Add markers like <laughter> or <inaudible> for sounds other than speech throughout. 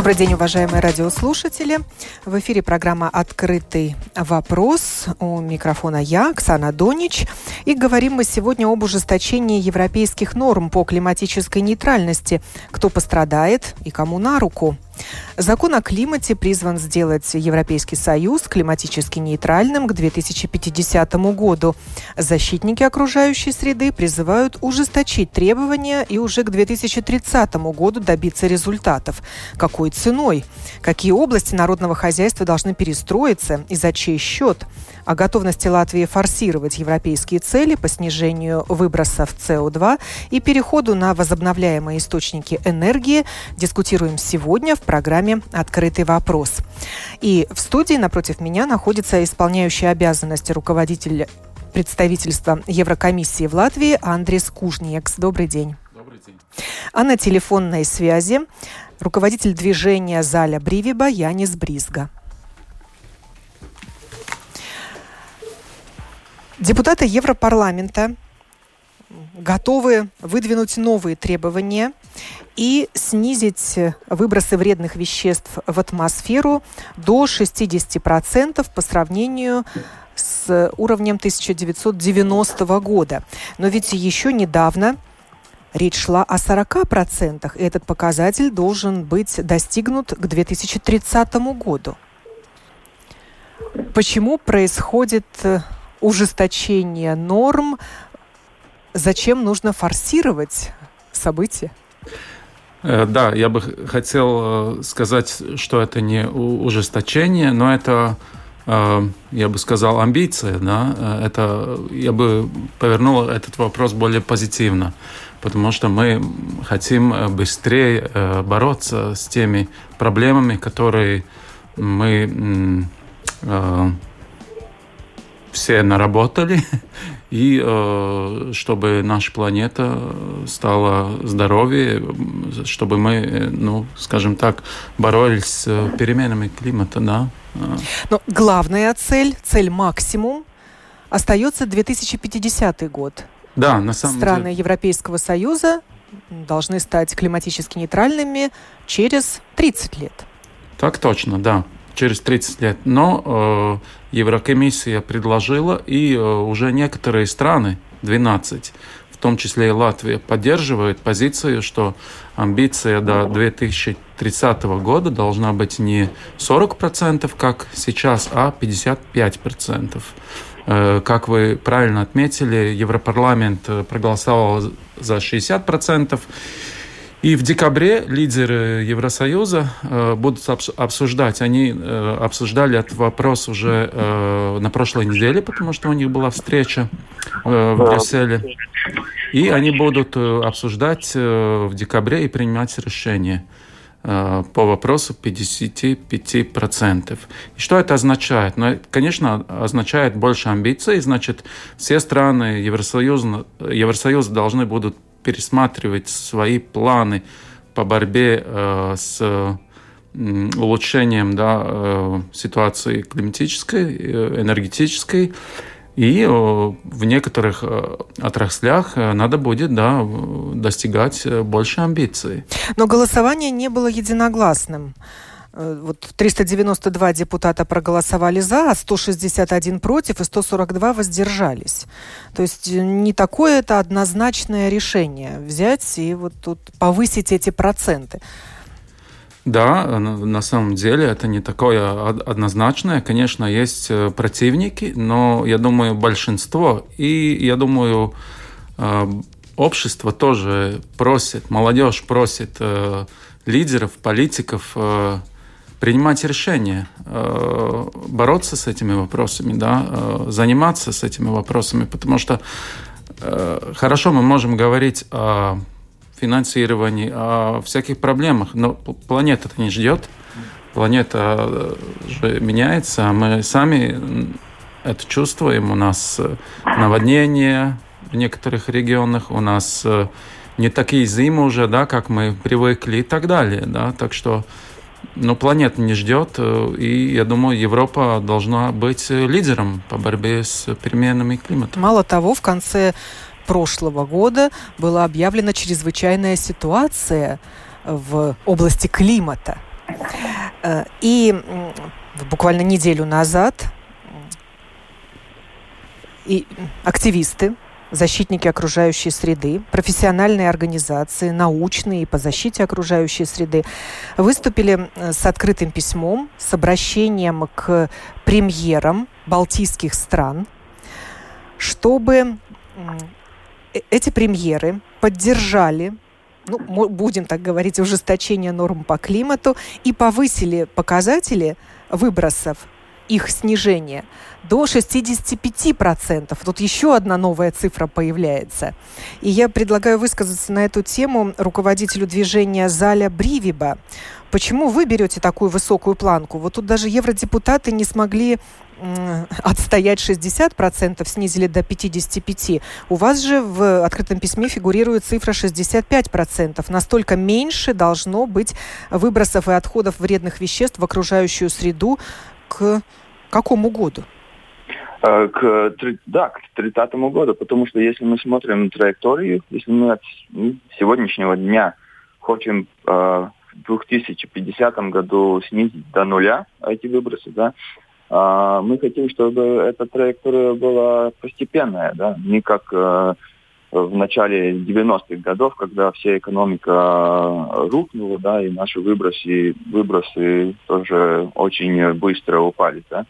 Добрый день, уважаемые радиослушатели. В эфире программа «Открытый вопрос». У микрофона я, Оксана Донич. И говорим мы сегодня об ужесточении европейских норм по климатической нейтральности. Кто пострадает и кому на руку – Закон о климате призван сделать Европейский Союз климатически нейтральным к 2050 году. Защитники окружающей среды призывают ужесточить требования и уже к 2030 году добиться результатов. Какой ценой? Какие области народного хозяйства должны перестроиться и за чей счет? О готовности Латвии форсировать европейские цели по снижению выбросов СО2 и переходу на возобновляемые источники энергии дискутируем сегодня в программе «Открытый вопрос». И в студии напротив меня находится исполняющий обязанности руководитель представительства Еврокомиссии в Латвии Андрес Кужниекс. Добрый день. Добрый день. А на телефонной связи руководитель движения Заля Бривиба Янис Бризга. Депутаты Европарламента готовы выдвинуть новые требования и снизить выбросы вредных веществ в атмосферу до 60% по сравнению с уровнем 1990 года. Но ведь еще недавно речь шла о 40%, и этот показатель должен быть достигнут к 2030 году. Почему происходит ужесточение норм зачем нужно форсировать события? Э, да, я бы хотел э, сказать, что это не ужесточение, но это, э, я бы сказал, амбиция. Да? Это, я бы повернул этот вопрос более позитивно, потому что мы хотим быстрее бороться с теми проблемами, которые мы все наработали, <laughs> и э, чтобы наша планета стала здоровее, чтобы мы, ну, скажем так, боролись с переменами климата, да. Но главная цель, цель максимум, остается 2050 год. Да, на самом Страны деле. Европейского Союза должны стать климатически нейтральными через 30 лет. Так точно, да через 30 лет. Но э, Еврокомиссия предложила, и э, уже некоторые страны, 12, в том числе и Латвия, поддерживают позицию, что амбиция до 2030 года должна быть не 40%, как сейчас, а 55%. Э, как вы правильно отметили, Европарламент э, проголосовал за 60%. И в декабре лидеры Евросоюза э, будут обсуждать, они э, обсуждали этот вопрос уже э, на прошлой неделе, потому что у них была встреча э, в Брюсселе. И они будут э, обсуждать э, в декабре и принимать решение э, по вопросу 55%. И что это означает? Ну, конечно, означает больше амбиций, значит, все страны Евросоюза, Евросоюза должны будут пересматривать свои планы по борьбе э, с улучшением да, э, ситуации климатической, э, энергетической. И в некоторых отраслях надо будет да, достигать больше амбиций. Но голосование не было единогласным. Э, вот 392 депутата проголосовали за, а 161 против и 142 воздержались. То есть э, не такое это однозначное решение взять и вот тут повысить эти проценты. Да, на самом деле это не такое однозначное. Конечно, есть э, противники, но я думаю, большинство. И я думаю, общество тоже просит, молодежь просит лидеров, политиков принимать решения, э, бороться с этими вопросами, да, э, заниматься с этими вопросами, потому что э, хорошо мы можем говорить о финансировании, о всяких проблемах, но планета-то не ждет. планета же меняется, а мы сами это чувствуем. У нас наводнение в некоторых регионах, у нас не такие зимы уже, да, как мы привыкли и так далее, да, так что но планета не ждет, и я думаю, Европа должна быть лидером по борьбе с переменами климата. Мало того, в конце прошлого года была объявлена чрезвычайная ситуация в области климата. Э, и буквально неделю назад и активисты защитники окружающей среды, профессиональные организации, научные и по защите окружающей среды, выступили э, с открытым письмом, с обращением к премьерам балтийских стран, чтобы э, эти премьеры поддержали ну, будем так говорить, ужесточение норм по климату и повысили показатели выбросов их снижения до 65%. Тут еще одна новая цифра появляется. И я предлагаю высказаться на эту тему руководителю движения Заля Бривиба. Почему вы берете такую высокую планку? Вот тут даже евродепутаты не смогли отстоять 60%, снизили до 55%. У вас же в открытом письме фигурирует цифра 65%. Настолько меньше должно быть выбросов и отходов вредных веществ в окружающую среду к какому году? Э, к, да, к 30 году, потому что если мы смотрим траекторию, если мы от сегодняшнего дня хотим э, в 2050 году снизить до нуля эти выбросы, да, э, мы хотим, чтобы эта траектория была постепенная, да, не как э, в начале 90-х годов, когда вся экономика рухнула, да, и наши выбросы, выбросы тоже очень быстро упали, да.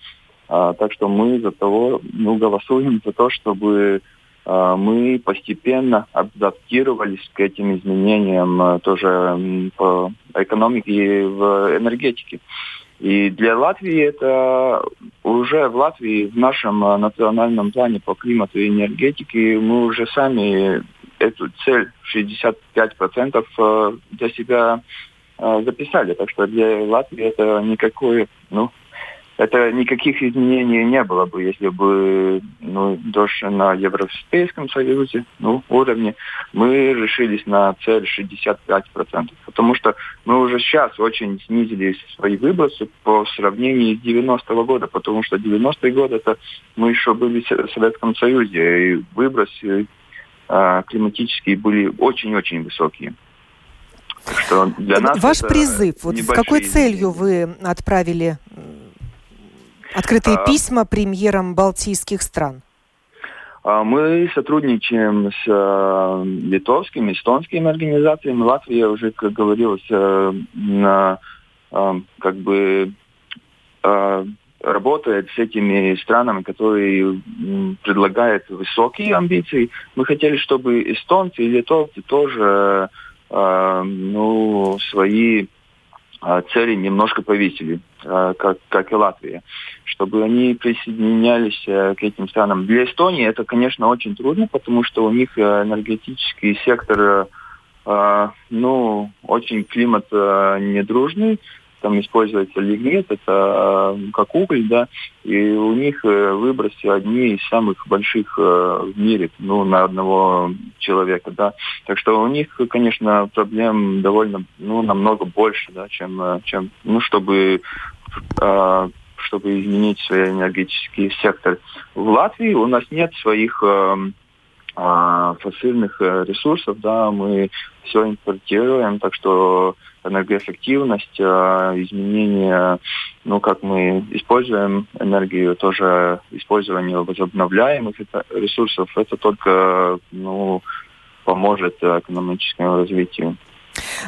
А, так что мы за того, ну, голосуем за то, чтобы а, мы постепенно адаптировались к этим изменениям а, тоже по экономике и в энергетике. И для Латвии это уже в Латвии, в нашем национальном плане по климату и энергетике, мы уже сами эту цель 65% для себя записали. Так что для Латвии это никакой, ну, это никаких изменений не было бы, если бы ну, даже на Европейском Союзе ну, уровне мы решились на цель 65%. Потому что мы уже сейчас очень снизили свои выбросы по сравнению с 90-го года, потому что 90-й год это мы еще были в Советском Союзе, и выбросы э, климатические были очень-очень высокие. Что для нас Ваш призыв, вот с какой целью вы отправили Открытые а, письма премьерам балтийских стран. А, мы сотрудничаем с э, литовскими, эстонскими организациями. Латвия уже, как говорилось, на, э, как бы э, работает с этими странами, которые предлагают высокие амбиции. Мы хотели, чтобы эстонцы и литовцы тоже ну, свои цели немножко повесили, как, как и Латвия чтобы они присоединялись э, к этим странам. Для Эстонии это, конечно, очень трудно, потому что у них э, энергетический сектор, э, ну, очень климат недружный, там используется лигнит, это как уголь, да, и у них выбросы одни из самых больших в мире, ну, на одного человека, да. Так что у них, конечно, проблем довольно, ну, намного больше, да, чем, чем ну, чтобы чтобы изменить свой энергетический сектор. В Латвии у нас нет своих э, э, ресурсов, да, мы все импортируем, так что энергоэффективность, э, изменение, ну, как мы используем энергию, тоже использование возобновляемых ресурсов, это только, ну, поможет экономическому развитию.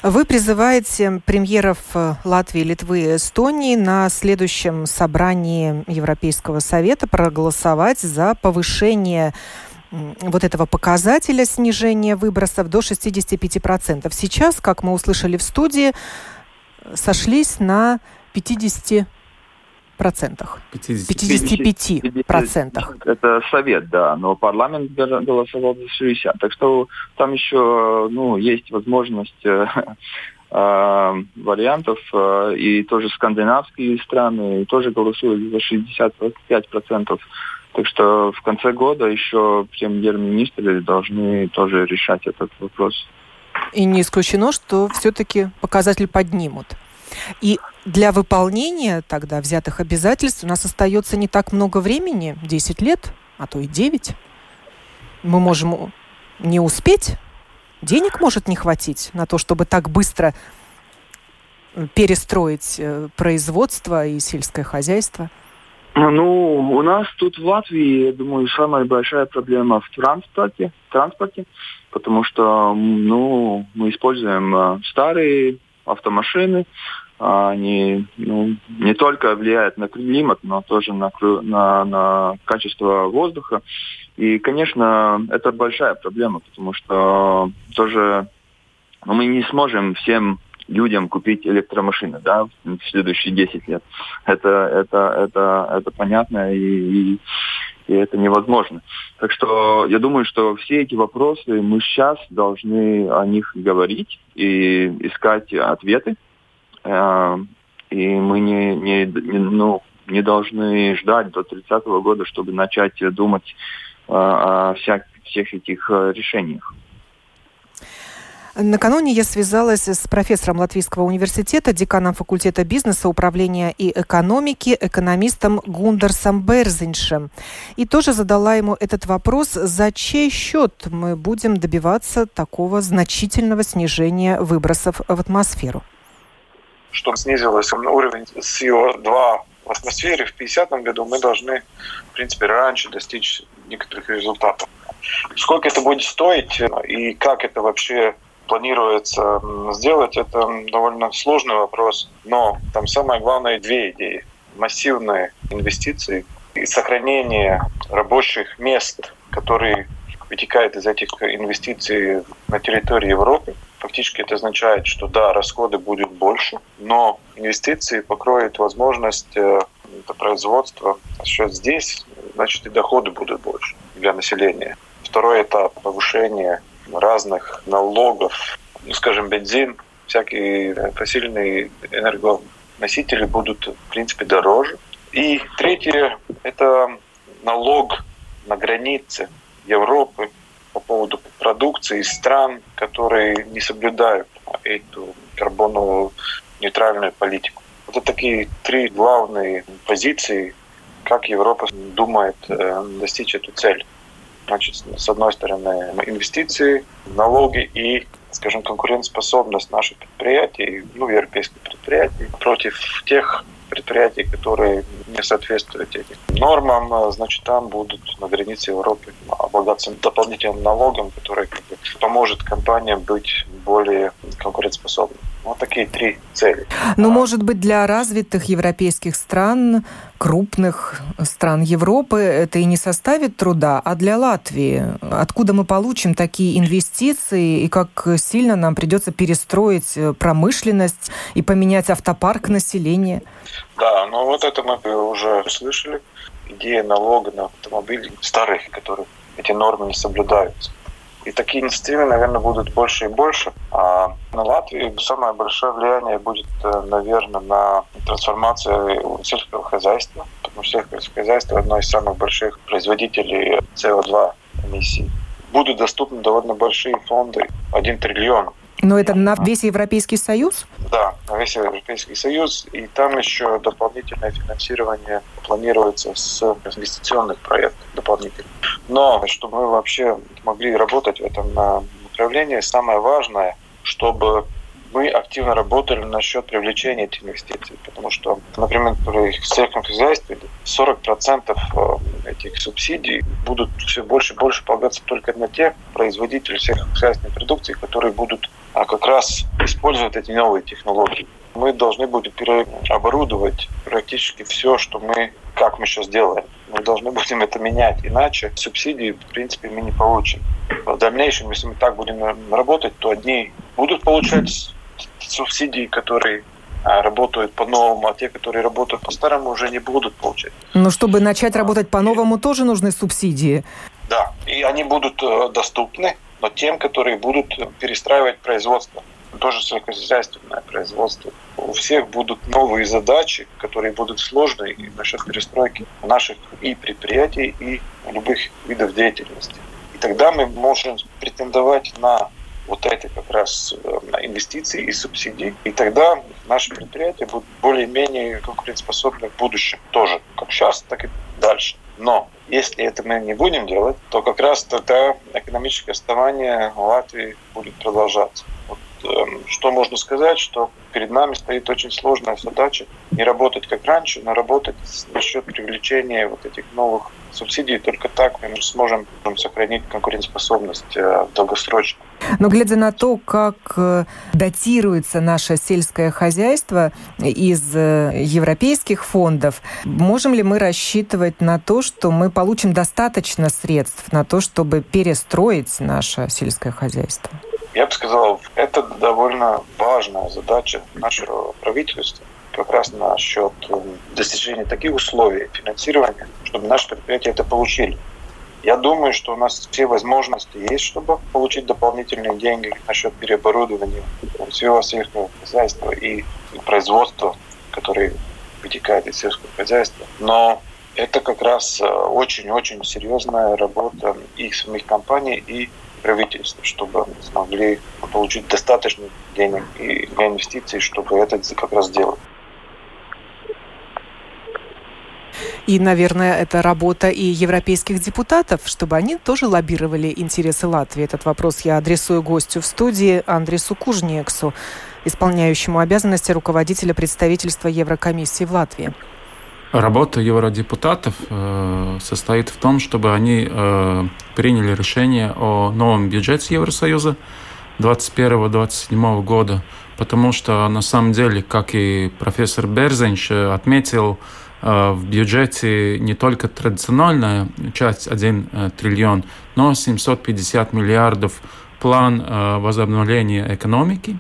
Вы призываете премьеров э, Латвии, Литвы и Эстонии на следующем собрании Европейского совета проголосовать за повышение вот этого показателя снижения выбросов до 65%. Сейчас, как мы услышали в студии, сошлись на 50 процентах. 55 процентах. Это совет, да, но парламент голосовал за 60. Так что там еще ну, есть возможность э, э, вариантов, э, и тоже скандинавские страны тоже голосуют за 65%. Так что в конце года еще премьер-министры должны тоже решать этот вопрос. И не исключено, что все-таки показатель поднимут. И для выполнения тогда взятых обязательств у нас остается не так много времени, 10 лет, а то и 9. Мы можем не успеть, денег может не хватить на то, чтобы так быстро перестроить э, производство и сельское хозяйство. Ну, у нас тут в Латвии, я думаю, самая большая проблема в транспорте, транспорте потому что ну, мы используем э, старые автомашины, а они ну, не только влияют на климат, но тоже на, на, на качество воздуха. И, конечно, это большая проблема, потому что тоже мы не сможем всем людям купить электромашины да, в следующие 10 лет. Это, это, это, это понятно и, и, и это невозможно. Так что я думаю, что все эти вопросы мы сейчас должны о них говорить и искать ответы. Э, и мы не, не, не, ну, не должны ждать до 30 года, чтобы начать думать э, о всяких всех этих э, решениях. Накануне я связалась с профессором Латвийского университета, деканом факультета бизнеса, управления и экономики, экономистом Гундерсом Берзиншем. И тоже задала ему этот вопрос, за чей счет мы будем добиваться такого значительного снижения выбросов в атмосферу. Чтобы снизился уровень СО2 в атмосфере в 50 году, мы должны, в принципе, раньше достичь некоторых результатов. Сколько это будет стоить и как это вообще планируется сделать, это довольно сложный вопрос. Но там самое главное две идеи. Массивные инвестиции и сохранение рабочих мест, которые вытекают из этих инвестиций на территории Европы. Фактически это означает, что да, расходы будут больше, но инвестиции покроют возможность э, это производства. А что здесь, значит и доходы будут больше для населения. Второй этап повышения разных налогов, ну, скажем, бензин, всякие фасильные энергоносители будут, в принципе, дороже. И третье – это налог на границе Европы по поводу продукции из стран, которые не соблюдают эту карбоновую нейтральную политику. Это такие три главные позиции, как Европа думает э, достичь эту цель. Значит, с одной стороны, инвестиции, налоги и, скажем, конкурентоспособность наших предприятий, ну, европейских предприятий против тех предприятий, которые не соответствуют этим нормам, значит, там будут на границе Европы облагаться дополнительным налогом, который как бы, поможет компаниям быть более конкурентоспособными. Вот такие три цели. Но, может быть, для развитых европейских стран, крупных стран Европы это и не составит труда, а для Латвии откуда мы получим такие инвестиции и как сильно нам придется перестроить промышленность и поменять автопарк населения? Да, ну вот это мы уже слышали. Идея налога на автомобили старых, которые эти нормы не соблюдаются. И такие инициативы, наверное, будут больше и больше. А на Латвии самое большое влияние будет, э, наверное, на трансформацию сельского хозяйства. Потому что сельское хозяйство одно из самых больших производителей СО2 эмиссий. Будут доступны довольно большие фонды, 1 триллион но это на весь Европейский Союз? Да, на весь Европейский Союз. И там еще дополнительное финансирование планируется с инвестиционных проектов дополнительно. Но чтобы мы вообще могли работать в этом направлении, самое важное, чтобы мы активно работали насчет привлечения этих инвестиций, потому что, например, при сельском хозяйстве 40% э, этих субсидий будут все больше и больше полагаться только на тех производителей сельскохозяйственной продукции, которые будут а, как раз использовать эти новые технологии. Мы должны будем переоборудовать практически все, что мы, как мы сейчас делаем. Мы должны будем это менять, иначе субсидии, в принципе, мы не получим. В дальнейшем, если мы так будем работать, то одни будут получать субсидии, которые а, работают по-новому, а те, которые работают по-старому, уже не будут получать. Но чтобы начать работать по-новому, тоже нужны субсидии. Да, и они будут э, доступны, но тем, которые будут перестраивать производство. тоже сельскохозяйственное производство. У всех будут новые задачи, которые будут сложные насчет перестройки наших и предприятий, и любых видов деятельности. И тогда мы можем претендовать на вот эти как раз э, инвестиции и субсидии. И тогда наши предприятия будут более-менее конкурентоспособны в будущем тоже, как сейчас, так и дальше. Но если это мы не будем делать, то как раз тогда экономическое отставание Латвии будет продолжаться. Вот, э, что можно сказать, что перед нами стоит очень сложная задача не работать как раньше, но работать насчет привлечения вот этих новых субсидий. Только так мы сможем сохранить конкурентоспособность э, долгосрочно. Но глядя на то, как э, датируется наше сельское хозяйство из э, европейских фондов, можем ли мы рассчитывать на то, что мы получим достаточно средств на то, чтобы перестроить наше сельское хозяйство? Я бы сказал, это довольно важная задача нашего правительства как раз насчет э, достижения таких условий финансирования, чтобы наши предприятия это получили. Я думаю, что у нас все возможности есть, чтобы получить дополнительные деньги насчет переоборудования всего сельского хозяйства и производства, которые вытекают из сельского хозяйства. Но это как раз э, очень-очень серьезная работа и самих компаний, и правительства, чтобы смогли получить достаточно денег и для инвестиций, чтобы это как раз сделать. И, наверное, это работа и европейских депутатов, чтобы они тоже лоббировали интересы Латвии. Этот вопрос я адресую гостю в студии Андресу Кужнексу, исполняющему обязанности руководителя представительства Еврокомиссии в Латвии. Работа евродепутатов э, состоит в том, чтобы они э, приняли решение о новом бюджете Евросоюза 2021-2027 года, потому что на самом деле, как и профессор Берзенч отметил, э, в бюджете не только традиционная часть 1 э, триллион, но 750 миллиардов план э, возобновления экономики.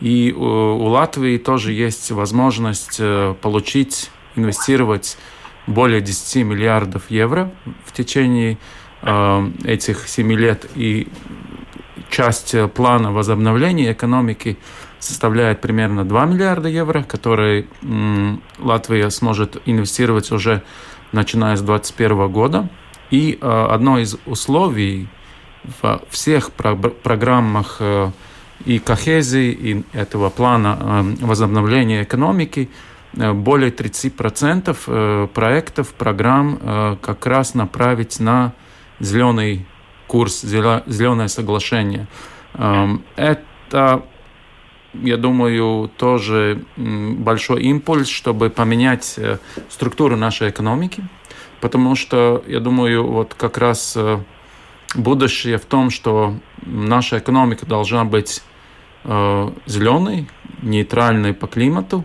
И у, у Латвии тоже есть возможность э, получить инвестировать более 10 миллиардов евро в течение э, этих 7 лет. И часть плана возобновления экономики составляет примерно 2 миллиарда евро, которые э, Латвия сможет инвестировать уже начиная с 2021 года. И э, одно из условий во всех про программах э, и кохезии, и этого плана э, возобновления экономики – Э, более 30% э, проектов, программ э, как раз направить на зеленый курс, зеленое соглашение. Эм, это, я думаю, тоже большой импульс, чтобы поменять структуру нашей экономики, потому что, я думаю, вот как раз будущее в том, что наша экономика должна быть зеленой, нейтральной по климату,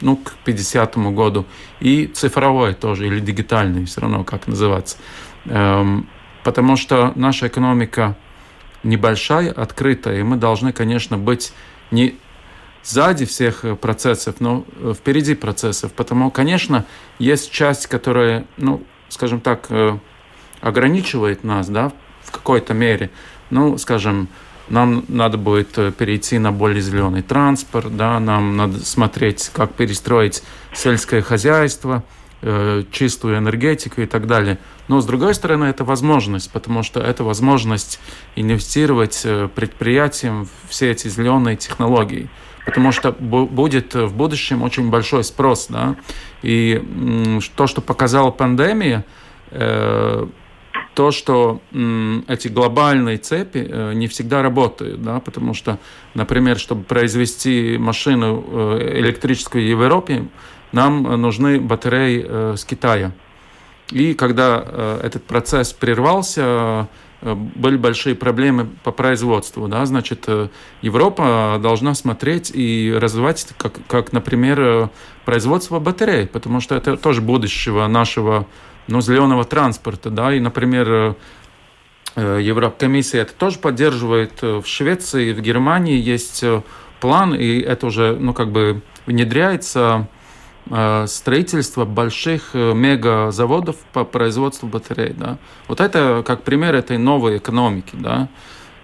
ну, к 50 году, и цифровой тоже, или дигитальный, все равно как называться. Эм, потому что наша экономика небольшая, открытая, и мы должны, конечно, быть не сзади всех процессов, но впереди процессов. Потому, конечно, есть часть, которая, ну, скажем так, э, ограничивает нас, да, в какой-то мере. Ну, скажем, нам надо будет э, перейти на более зеленый транспорт, да, нам надо смотреть, как перестроить сельское хозяйство, э, чистую энергетику и так далее. Но с другой стороны, это возможность, потому что это возможность инвестировать э, предприятиям в все эти зеленые технологии. Потому что будет в будущем очень большой спрос. Да? И то, что показала пандемия, то, что эти глобальные цепи э, не всегда работают, да, потому что, например, чтобы произвести машину э, электрическую в Европе, нам нужны батареи э, с Китая. И когда этот процесс прервался, были большие проблемы по производству. Да? Значит, Европа должна смотреть и развивать, как, как например, производство батарей, потому что это тоже будущего нашего ну, зеленого транспорта, да, и, например, э, э, Еврокомиссия это тоже поддерживает. Э, в Швеции, в Германии есть план, и это уже, ну, как бы внедряется строительство больших мегазаводов по производству батарей. Да. Вот это как пример этой новой экономики. Да.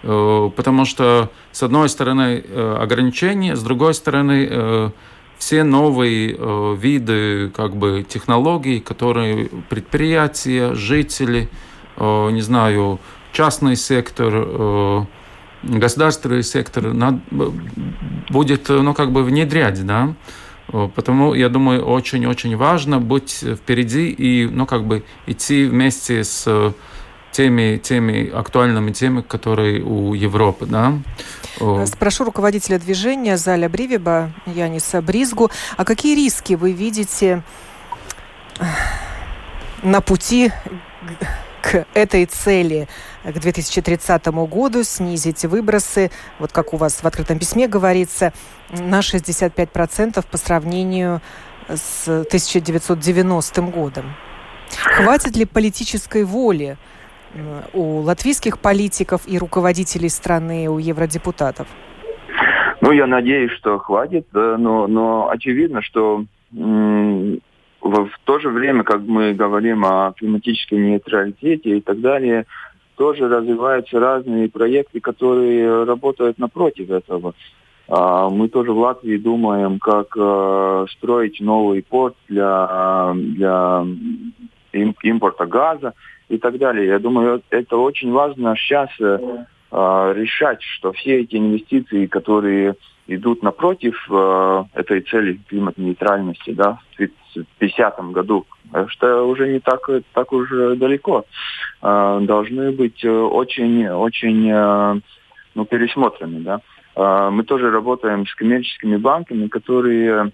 Потому что, с одной стороны, ограничения, с другой стороны, все новые виды как бы, технологий, которые предприятия, жители, не знаю, частный сектор, государственный сектор будет ну, как бы внедрять, да, Потому, я думаю, очень-очень важно быть впереди и, ну, как бы идти вместе с теми, теми актуальными темами, которые у Европы, да. Спрошу руководителя движения Заля Бривиба, Яниса Бризгу, а какие риски вы видите на пути к этой цели к 2030 году снизить выбросы, вот как у вас в открытом письме говорится, на 65% по сравнению с 1990 годом. Хватит ли политической воли у латвийских политиков и руководителей страны, у евродепутатов? Ну, я надеюсь, что хватит, но, но очевидно, что в то же время, как мы говорим о климатической нейтралитете и так далее, тоже развиваются разные проекты, которые работают напротив этого. А, мы тоже в Латвии думаем, как э, строить новый порт для, для импорта газа и так далее. Я думаю, это очень важно сейчас э, э, решать, что все эти инвестиции, которые идут напротив э, этой цели климат-нейтральности, да, в 2050 году, что уже не так, так уже далеко, э, должны быть очень, очень э, ну, пересмотрены, да. Э, мы тоже работаем с коммерческими банками, которые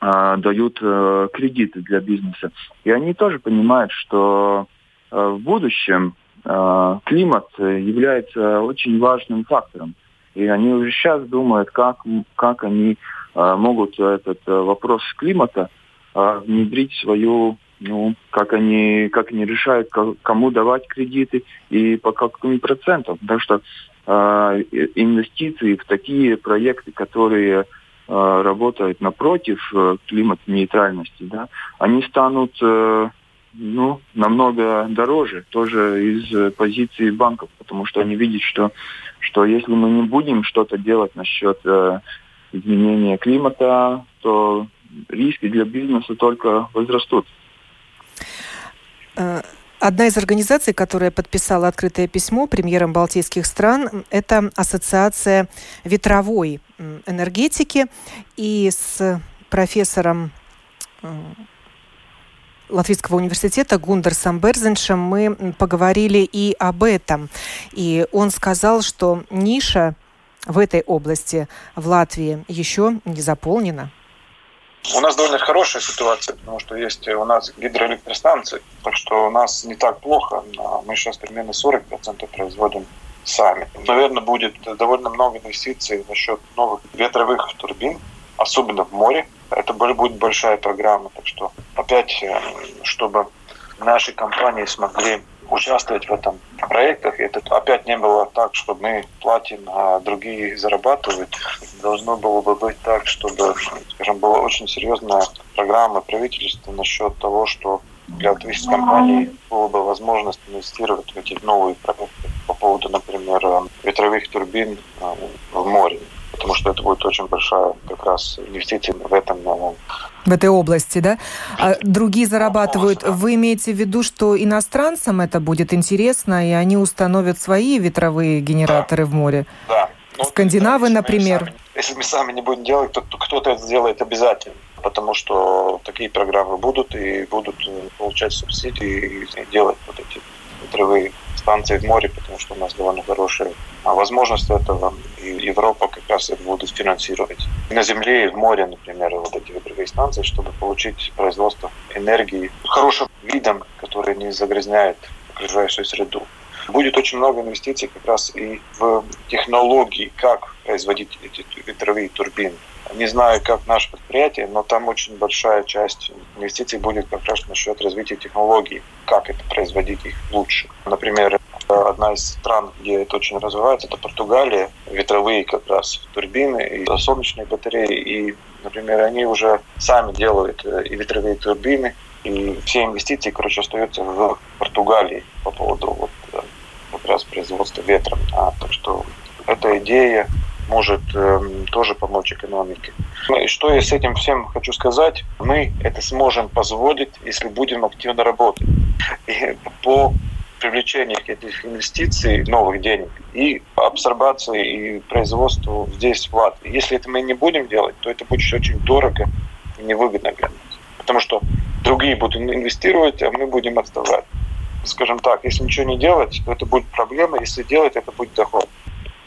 э, дают э, кредиты для бизнеса. И они тоже понимают, что э, в будущем э, климат является очень важным фактором. И они уже сейчас думают, как, как они э, могут этот э, вопрос климата э, внедрить свою, ну, как они, как они решают, кому давать кредиты и по каким процентам. Потому что э, инвестиции в такие проекты, которые э, работают напротив э, климат-нейтральности, да, они станут э, ну, намного дороже, тоже из позиции банков, потому что они видят, что что если мы не будем что-то делать насчет э, изменения климата, то риски для бизнеса только возрастут. Э, одна из организаций, которая подписала открытое письмо премьерам балтийских стран, это Ассоциация ветровой энергетики. И с профессором э, Латвийского университета Гундерсом Берзеншем мы поговорили и об этом. И он сказал, что ниша в этой области в Латвии еще не заполнена. У нас довольно хорошая ситуация, потому что есть у нас гидроэлектростанции, так что у нас не так плохо. Мы сейчас примерно 40% производим сами. Наверное, будет довольно много инвестиций насчет новых ветровых турбин, особенно в море. Это будет большая программа, так что опять, э, чтобы наши компании смогли участвовать в этом проектах. Это опять не было так, что мы платим, а другие зарабатывают. Должно было бы быть так, чтобы, скажем, была очень серьезная программа правительства насчет того, что для латвийских компаний была бы возможность инвестировать в эти новые проекты по поводу, например, ветровых турбин э, в море потому что это будет очень большая как раз инвестиция в этом в этой области, да? А другие зарабатывают. Вы имеете в виду, что иностранцам это будет интересно, и они установят свои ветровые генераторы да. в море? Да. Ну, Скандинавы, если например. Сами, если мы сами не будем делать, то кто-то это сделает обязательно, потому что такие программы будут и будут э, получать субсидии и делать вот эти ветровые станции в море, потому что у нас довольно хорошая возможность этого. Европа как раз это будет финансировать. на земле и в море, например, вот эти ветровые станции, чтобы получить производство энергии хорошим видом, который не загрязняет окружающую среду. Будет очень много инвестиций как раз и в технологии, как производить эти ветровые турбины. Не знаю, как наше предприятие, но там очень большая часть инвестиций будет как раз насчет развития технологий, как это производить их лучше. Например, одна из стран, где это очень развивается, это Португалия. Ветровые как раз турбины и солнечные батареи. И, например, они уже сами делают э, и ветровые турбины, и все инвестиции, короче, остаются в Португалии по поводу вот, э, как раз производства ветра. А, так что новая идея может э, тоже помочь экономике. Ну и что я с этим всем хочу сказать? Мы это сможем позволить, если будем активно работать. И по привлечению этих инвестиций, новых денег, и абсорбации и производству здесь, в Латвии. Если это мы не будем делать, то это будет очень дорого и невыгодно для нас. Потому что другие будут инвестировать, а мы будем отставать. Скажем так, если ничего не делать, то это будет проблема, если делать, это будет доход.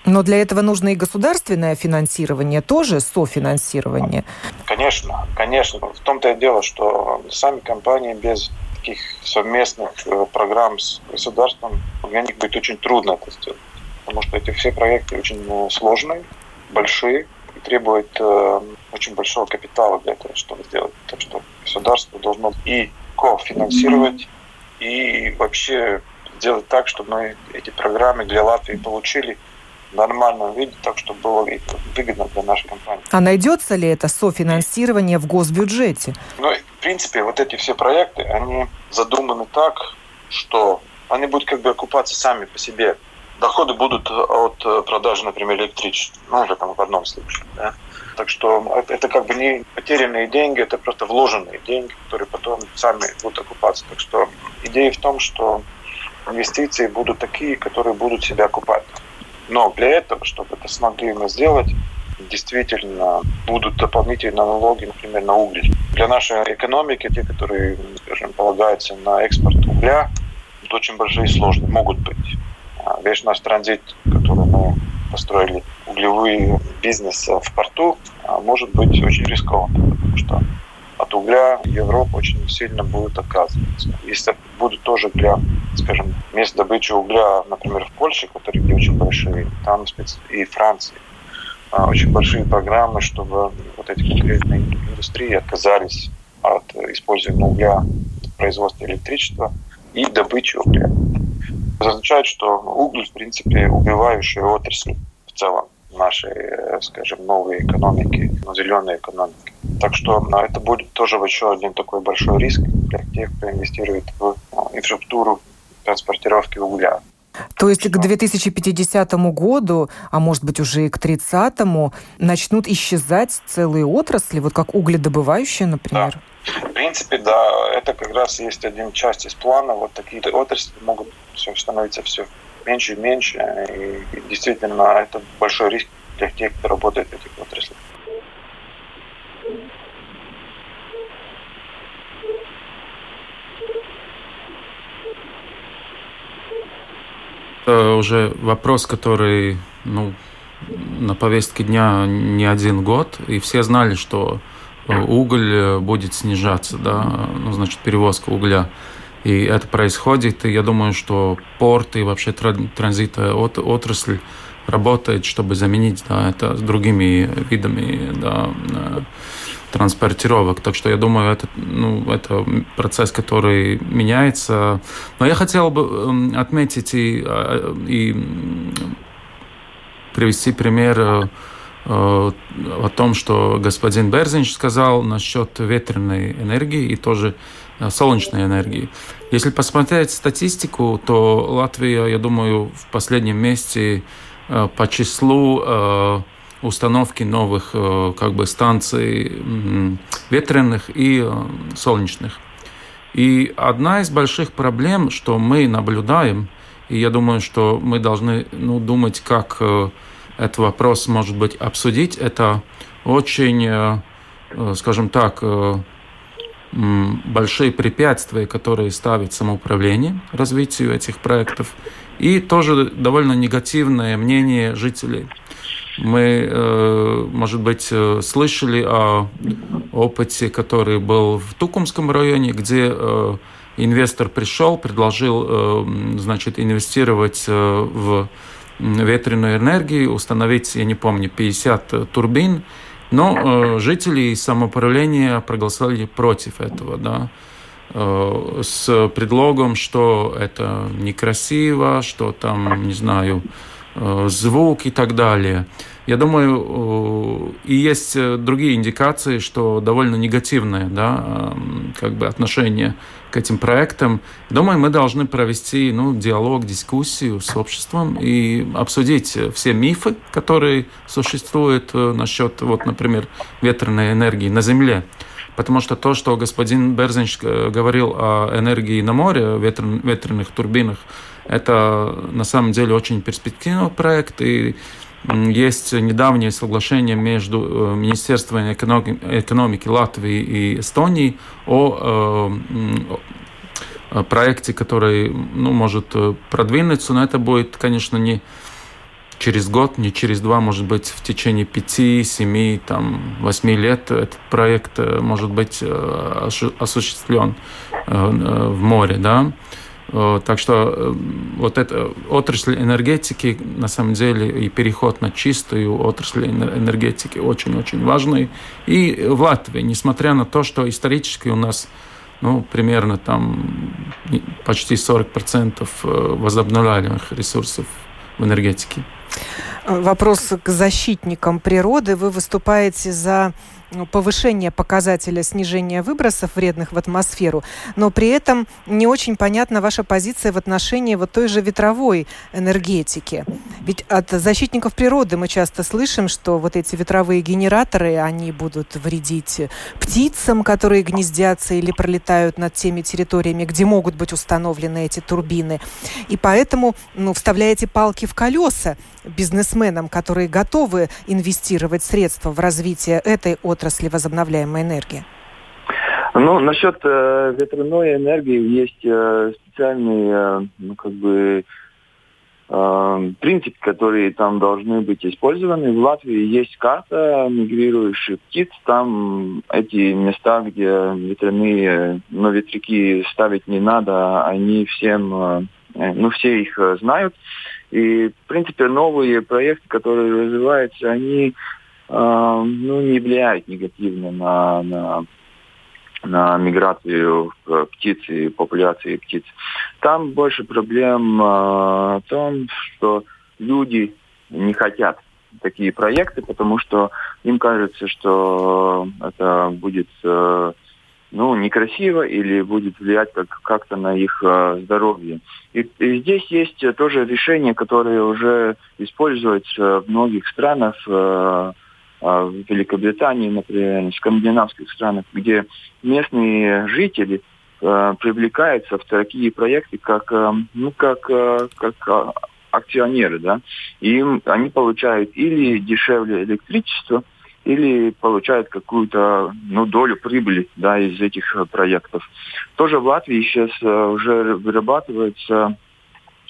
Но для этого нужно и государственное финансирование, тоже софинансирование. Конечно, конечно. В том-то и дело, что сами компании без таких совместных э, программ с государством, для них будет очень трудно это сделать. Потому что эти все проекты очень э, сложные, большие и требуют э, очень большого капитала для этого, чтобы сделать. Так что государство должно и кофинансировать, и вообще сделать так, чтобы мы эти программы для Латвии получили нормальном виде, так чтобы было выгодно для нашей компании. А найдется ли это софинансирование в госбюджете? Ну, в принципе, вот эти все проекты, они задуманы так, что они будут как бы окупаться сами по себе. Доходы будут от продажи, например, электричества, ну, уже там в одном случае, да. Так что это, это как бы не потерянные деньги, это просто вложенные деньги, которые потом сами будут окупаться. Так что идея в том, что инвестиции будут такие, которые будут себя окупать. Но для этого, чтобы это смогли мы сделать, действительно будут дополнительные налоги, например, на уголь. Для нашей экономики, те, которые, скажем, полагаются на экспорт угля, это очень большие и сложные могут быть. А весь наш транзит, который мы построили, углевой бизнес в порту, а может быть очень рискованным, потому что от угля Европа очень сильно будет отказываться. Если будут тоже для, скажем, мест добычи угля, например, в Польше, которые где очень большие, там и Франции, а, очень большие программы, чтобы вот эти конкретные индустрии отказались от использования угля в производстве электричества и добычи угля. Это означает, что уголь, в принципе, убивающая отрасль в целом нашей, э, скажем, новой экономики, зеленой экономики. Так что ну, это будет тоже еще один такой большой риск для тех, кто инвестирует в ну, инфраструктуру транспортировки угля. То есть к 2050 году, а может быть уже и к 30 начнут исчезать целые отрасли, вот как угледобывающие, например? Да. В принципе, да, это как раз есть один часть из плана. Вот такие отрасли могут все становиться все меньше и меньше. И действительно, это большой риск для тех, кто работает в этих отраслях. Это уже вопрос, который ну, на повестке дня не один год, и все знали, что уголь будет снижаться, да, ну, значит, перевозка угля. И это происходит, и я думаю, что порт и вообще транзитная от, отрасль работает, чтобы заменить да, это с другими видами да, э, транспортировок. Так что я думаю, это, ну, это процесс, который меняется. Но я хотел бы эм, отметить и, а, и привести пример э, о том, что господин Берзинч сказал насчет ветреной энергии и тоже э, солнечной энергии. Если посмотреть статистику, то Латвия, я думаю, в последнем месте э, по числу установки новых э, как бы станций ветреных и э, солнечных. И одна из больших проблем, что мы наблюдаем, и я думаю, что мы должны ну, думать, как э, этот вопрос, может быть, обсудить, это очень, скажем так, большие препятствия, которые ставит самоуправление развитию этих проектов, и тоже довольно негативное мнение жителей. Мы, э, может быть, э, слышали о опыте, который был в Тукумском районе, где э, инвестор пришел, предложил, значит, инвестировать в ветреную энергию, установить, я не помню, 50 турбин, но жители и самоуправление проголосовали против этого, да, с предлогом, что это некрасиво, что там, не знаю, звук и так далее. Я думаю, и есть другие индикации, что довольно негативное да, как бы отношение к этим проектам. Думаю, мы должны провести ну, диалог, дискуссию с обществом и обсудить все мифы, которые существуют насчет, вот, например, ветреной энергии на Земле. Потому что то, что господин Берзинч говорил о энергии на море, ветр, ветряных турбинах, это на самом деле очень перспективный проект. И есть недавнее соглашение между э, Министерством экономики Латвии и Эстонии о э, проекте, который ну, может э, продвинуться, но это будет, конечно, не через год, не через два, может быть, в течение пяти, семи, там, восьми лет этот проект может быть осуществлен в море, да. Э, так что э, вот эта отрасль энергетики, на самом деле, и переход на чистую отрасль энергетики очень-очень важный. И в Латвии, несмотря на то, что исторически у нас ну, примерно там почти 40% э, возобновляемых ресурсов в энергетике. Вопрос к защитникам природы. Вы выступаете за повышение показателя снижения выбросов вредных в атмосферу, но при этом не очень понятна ваша позиция в отношении вот той же ветровой энергетики. Ведь от защитников природы мы часто слышим, что вот эти ветровые генераторы, они будут вредить птицам, которые гнездятся или пролетают над теми территориями, где могут быть установлены эти турбины. И поэтому ну, вставляете палки в колеса бизнесменам, которые готовы инвестировать средства в развитие этой отрасли возобновляемой энергии? Ну, насчет э, ветряной энергии есть э, специальный, э, ну, как бы, э, принцип, которые там должны быть использованы. В Латвии есть карта мигрирующих птиц. Там эти места, где ветряные, ну, ветряки ставить не надо, они всем, э, ну, все их э, знают. И, в принципе, новые проекты, которые развиваются, они а, ну, не влияет негативно на, на, на миграцию птиц и популяции птиц. Там больше проблем в том, что люди не хотят такие проекты, потому что им кажется, что это будет э, ну, некрасиво или будет влиять как- как-то на их э, здоровье. И, и здесь есть тоже решения, которые уже используются в многих странах. Э, а, в Великобритании, например, в скандинавских странах, где местные жители э, привлекаются в такие проекты, как, э, ну, как, э, как акционеры, да, и им, они получают или дешевле электричество, или получают какую-то ну, долю прибыли да, из этих проектов. Тоже в Латвии сейчас уже вырабатываются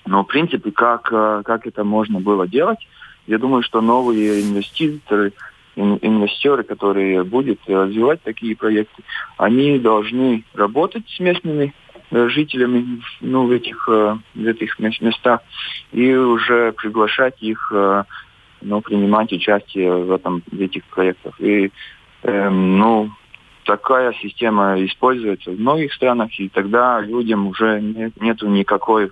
ну, принципы, как, как это можно было делать. Я думаю, что новые инвеститоры инвесторы, которые будут развивать такие проекты, они должны работать с местными э, жителями ну, в, этих, э, в этих местах и уже приглашать их э, ну, принимать участие в, этом, в этих проектах. И эм, ну, такая система используется в многих странах, и тогда людям уже нет, нету никакой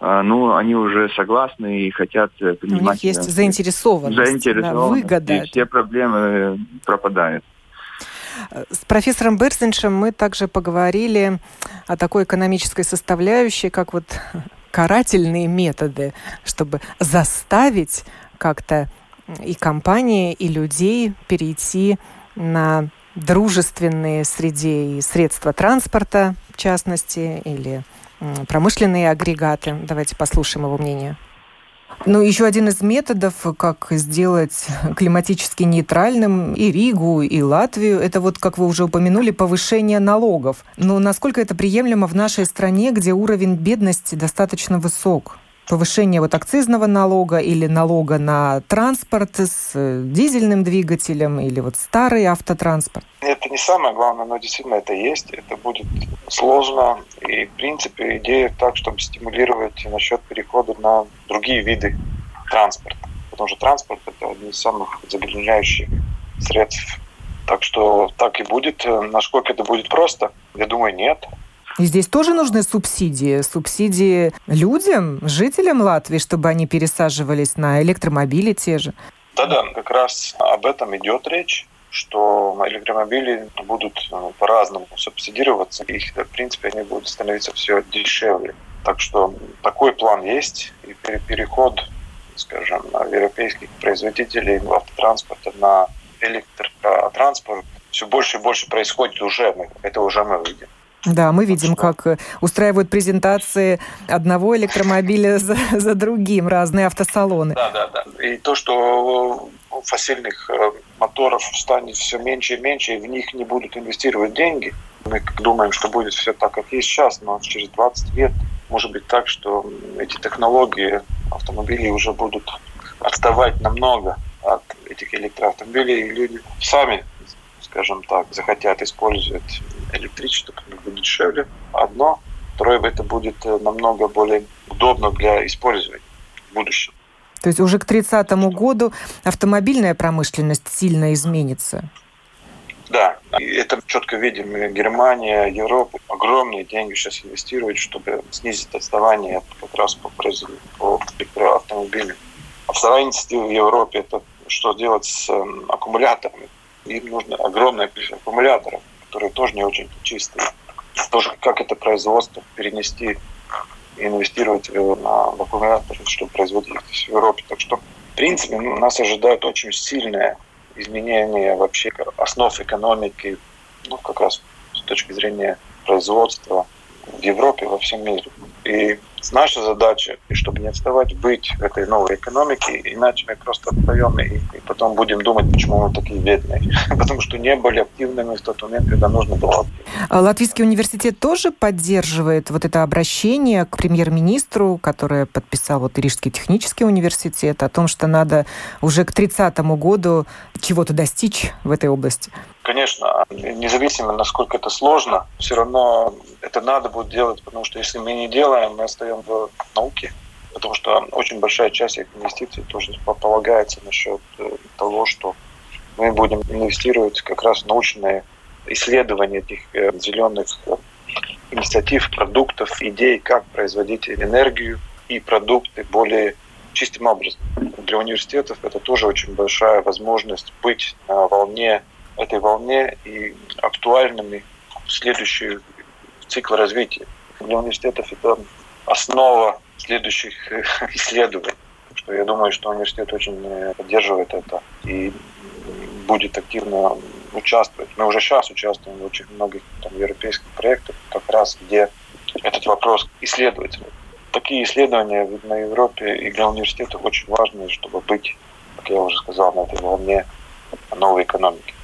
а, ну, они уже согласны и хотят э, принимать... У них есть заинтересованность, заинтересованность да, выгода. И все проблемы э, пропадают. С профессором Берзиншем мы также поговорили о такой экономической составляющей, как вот <laughs> карательные методы, чтобы заставить как-то и компании, и людей перейти на дружественные среде и средства транспорта, в частности, или промышленные агрегаты. Давайте послушаем его мнение. Ну, еще один из методов, как сделать климатически нейтральным и Ригу, и Латвию, это вот, как вы уже упомянули, повышение налогов. Но насколько это приемлемо в нашей стране, где уровень бедности достаточно высок? Повышение вот акцизного налога или налога на транспорт с э, дизельным двигателем или вот старый автотранспорт? Это не самое главное, но действительно это есть. Это будет сложно. И, в принципе, идея так, чтобы стимулировать насчет перехода на другие виды транспорта. Потому что транспорт – это один из самых загрязняющих средств. Так что так и будет. Насколько это будет просто? Я думаю, нет. И здесь тоже нужны субсидии. Субсидии людям, жителям Латвии, чтобы они пересаживались на электромобили те же. Да-да, как раз об этом идет речь что электромобили будут ну, по-разному субсидироваться, и, в принципе, они будут становиться все дешевле. Так что такой план есть, и переход, скажем, европейских производителей автотранспорта на электротранспорт все больше и больше происходит уже, это уже мы видим. Да, мы видим, как э, устраивают презентации одного электромобиля <laughs> за, за другим, разные автосалоны. Да, да, да. И то, что фасильных э, моторов станет все меньше и меньше, и в них не будут инвестировать деньги. Мы думаем, что будет все так, как есть сейчас, но через 20 лет может быть так, что эти технологии автомобилей уже будут отставать намного от этих электроавтомобилей, и люди сами, скажем так, захотят использовать электричество, как будет дешевле. Одно. Второе, это будет э, намного более удобно для использования в будущем. То есть уже к 30 году автомобильная промышленность сильно изменится? Да, это четко видим. Германия, Европа огромные деньги сейчас инвестируют, чтобы снизить отставание как раз по по электроавтомобилям. А вторая инициатива в Европе – это что делать с эм, аккумуляторами. Им нужно огромное количество аккумуляторов, которые тоже не очень чистые. Тоже как это производство перенести инвестировать на аккумуляторы, чтобы производить их в Европе. Так что, в принципе, ну, нас ожидает очень сильное изменение вообще основ экономики, ну, как раз с точки зрения производства в Европе, во всем мире. И наша задача, и чтобы не отставать, быть в этой новой экономике, иначе мы просто отстаем и, и потом будем думать, почему мы такие бедные. <laughs> Потому что не были активными в тот момент, когда нужно было. А Латвийский университет тоже поддерживает вот это обращение к премьер-министру, которое подписал вот Рижский технический университет, о том, что надо уже к 30 году чего-то достичь в этой области. Конечно, независимо, насколько это сложно, все равно это надо будет делать, потому что если мы не делаем, мы остаем в науке, потому что очень большая часть их инвестиций тоже полагается насчет э, того, что мы будем инвестировать как раз в научные исследования этих э, зеленых э, инициатив, продуктов, идей, как производить энергию и продукты более чистым образом. Для университетов это тоже очень большая возможность быть на волне этой волне и актуальными в следующий цикл развития. Для университетов это основа следующих <laughs> исследований. Что я думаю, что университет очень э, поддерживает это и будет активно участвовать. Мы уже сейчас участвуем в очень многих там, европейских проектах, как раз где этот вопрос исследуется. Такие исследования на Европе и для университетов очень важны, чтобы быть, как я уже сказал, на этой волне новой экономики.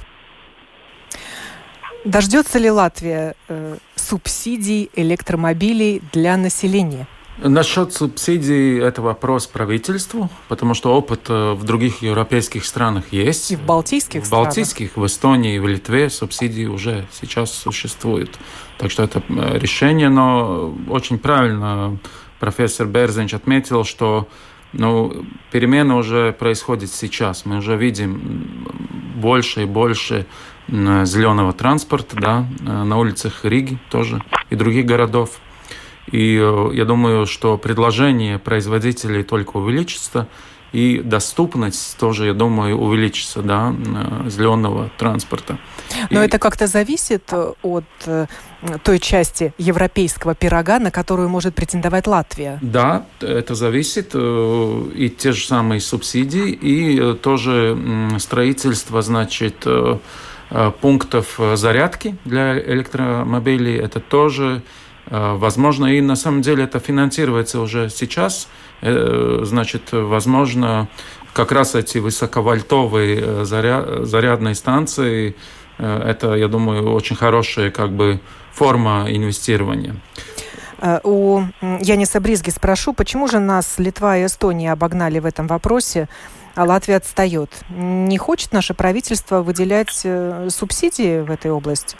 Дождется ли Латвия э, субсидий электромобилей для населения? Насчет субсидий это вопрос правительству, потому что опыт э, в других европейских странах есть. И в балтийских В балтийских, странах. в Эстонии, в Литве субсидии уже сейчас существуют. Так что это э, решение, но очень правильно профессор Берзенч отметил, что ну, перемены уже происходят сейчас. Мы уже видим больше и больше зеленого транспорта да, на улицах Риги тоже и других городов. И э, я думаю, что предложение производителей только увеличится, и доступность тоже, я думаю, увеличится, да, зеленого транспорта. Но и... это как-то зависит э, от э, той части европейского пирога, на которую может претендовать Латвия. Да, это зависит. И те же самые субсидии, и тоже строительство, значит, Э, пунктов э, зарядки для электромобилей. Это тоже э, возможно. И на самом деле это финансируется уже сейчас. Значит, возможно, как раз эти высоковольтовые заряд, зарядные станции, это, я думаю, очень хорошая как бы форма инвестирования. У Яниса Бризги спрошу, почему же нас Литва и Эстония обогнали в этом вопросе? А Латвия отстает. Не хочет наше правительство выделять э, субсидии в этой области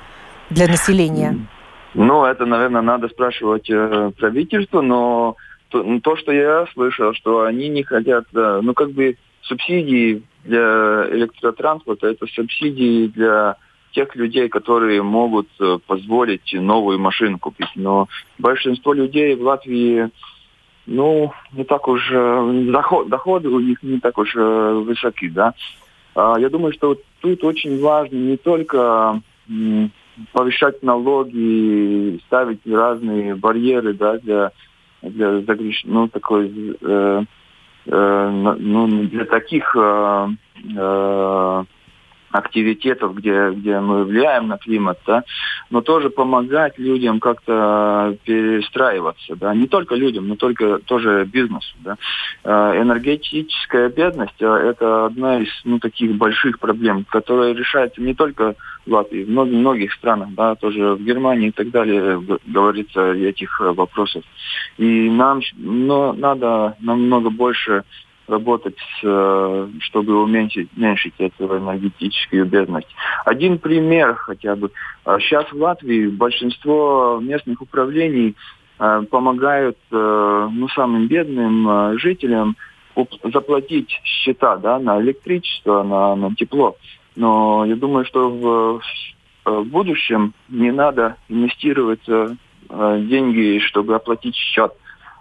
для населения? Ну, это, наверное, надо спрашивать э, правительство, но то, то, что я слышал, что они не хотят, э, ну, как бы субсидии для электротранспорта, это субсидии для тех людей, которые могут э, позволить новую машину купить. Но большинство людей в Латвии, ну, не так уж, э, доход, доходы у них не так уж э, высоки, да. А, я думаю, что тут очень важно не только повышать налоги, ставить разные барьеры, да, для для загреш... ну такой э, э, ну для таких э, э, активитетов, где, где мы влияем на климат, да, но тоже помогать людям как-то перестраиваться, да, не только людям, но только тоже бизнесу, да. Э, энергетическая бедность э, – это одна из, ну, таких больших проблем, которая решается не только в Латвии, в многих, многих странах, да, тоже в Германии и так далее говорится этих э, вопросов. И нам но надо намного больше работать, э, чтобы уменьшить, уменьшить эту энергетическую бедность. Один пример хотя бы. Сейчас в Латвии большинство местных управлений э, помогают э, ну, самым бедным жителям заплатить счета да, на электричество, на, на тепло. Но я думаю, что в, в будущем не надо инвестировать деньги, чтобы оплатить счет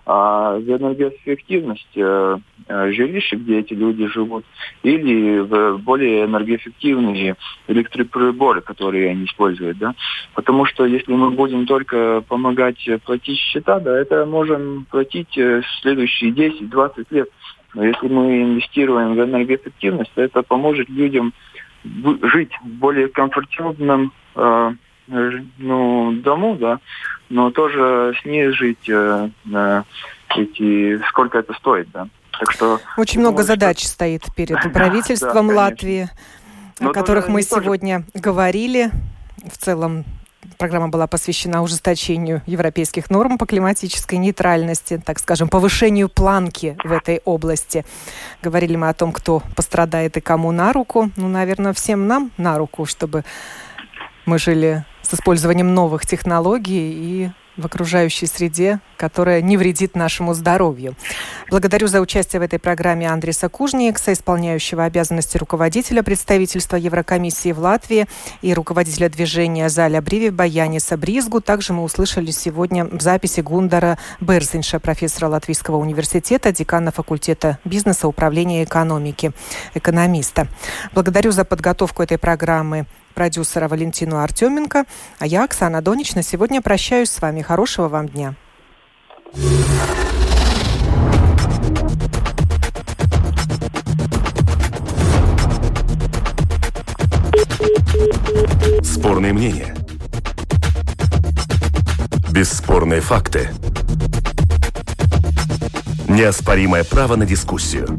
а в энергоэффективность э, э, жилища, где эти люди живут, или в более энергоэффективные электроприборы, которые они используют, да. Потому что если мы будем только помогать платить счета, да, это можем платить э, следующие 10-20 лет. Но если мы инвестируем в энергоэффективность, то это поможет людям жить в более комфортабельном ну, дому, да, но тоже снизить э, э, эти, сколько это стоит, да. Так что очень много думаю, задач что... стоит перед <laughs> правительством да, Латвии, но о которых мы сегодня тоже... говорили. В целом программа была посвящена ужесточению европейских норм по климатической нейтральности, так скажем, повышению планки в этой области. Говорили мы о том, кто пострадает и кому на руку. Ну, наверное, всем нам на руку, чтобы мы жили с использованием новых технологий и в окружающей среде, которая не вредит нашему здоровью. Благодарю за участие в этой программе Андреса Кужникса, исполняющего обязанности руководителя представительства Еврокомиссии в Латвии и руководителя движения Заля Бриви Баяниса Бризгу. Также мы услышали сегодня в записи Гундара Берзинша, профессора Латвийского университета, декана факультета бизнеса, управления и экономики, экономиста. Благодарю за подготовку этой программы продюсера Валентину Артеменко. А я, Оксана Донич, на сегодня прощаюсь с вами. Хорошего вам дня. Спорные мнения. Бесспорные факты. Неоспоримое право на дискуссию.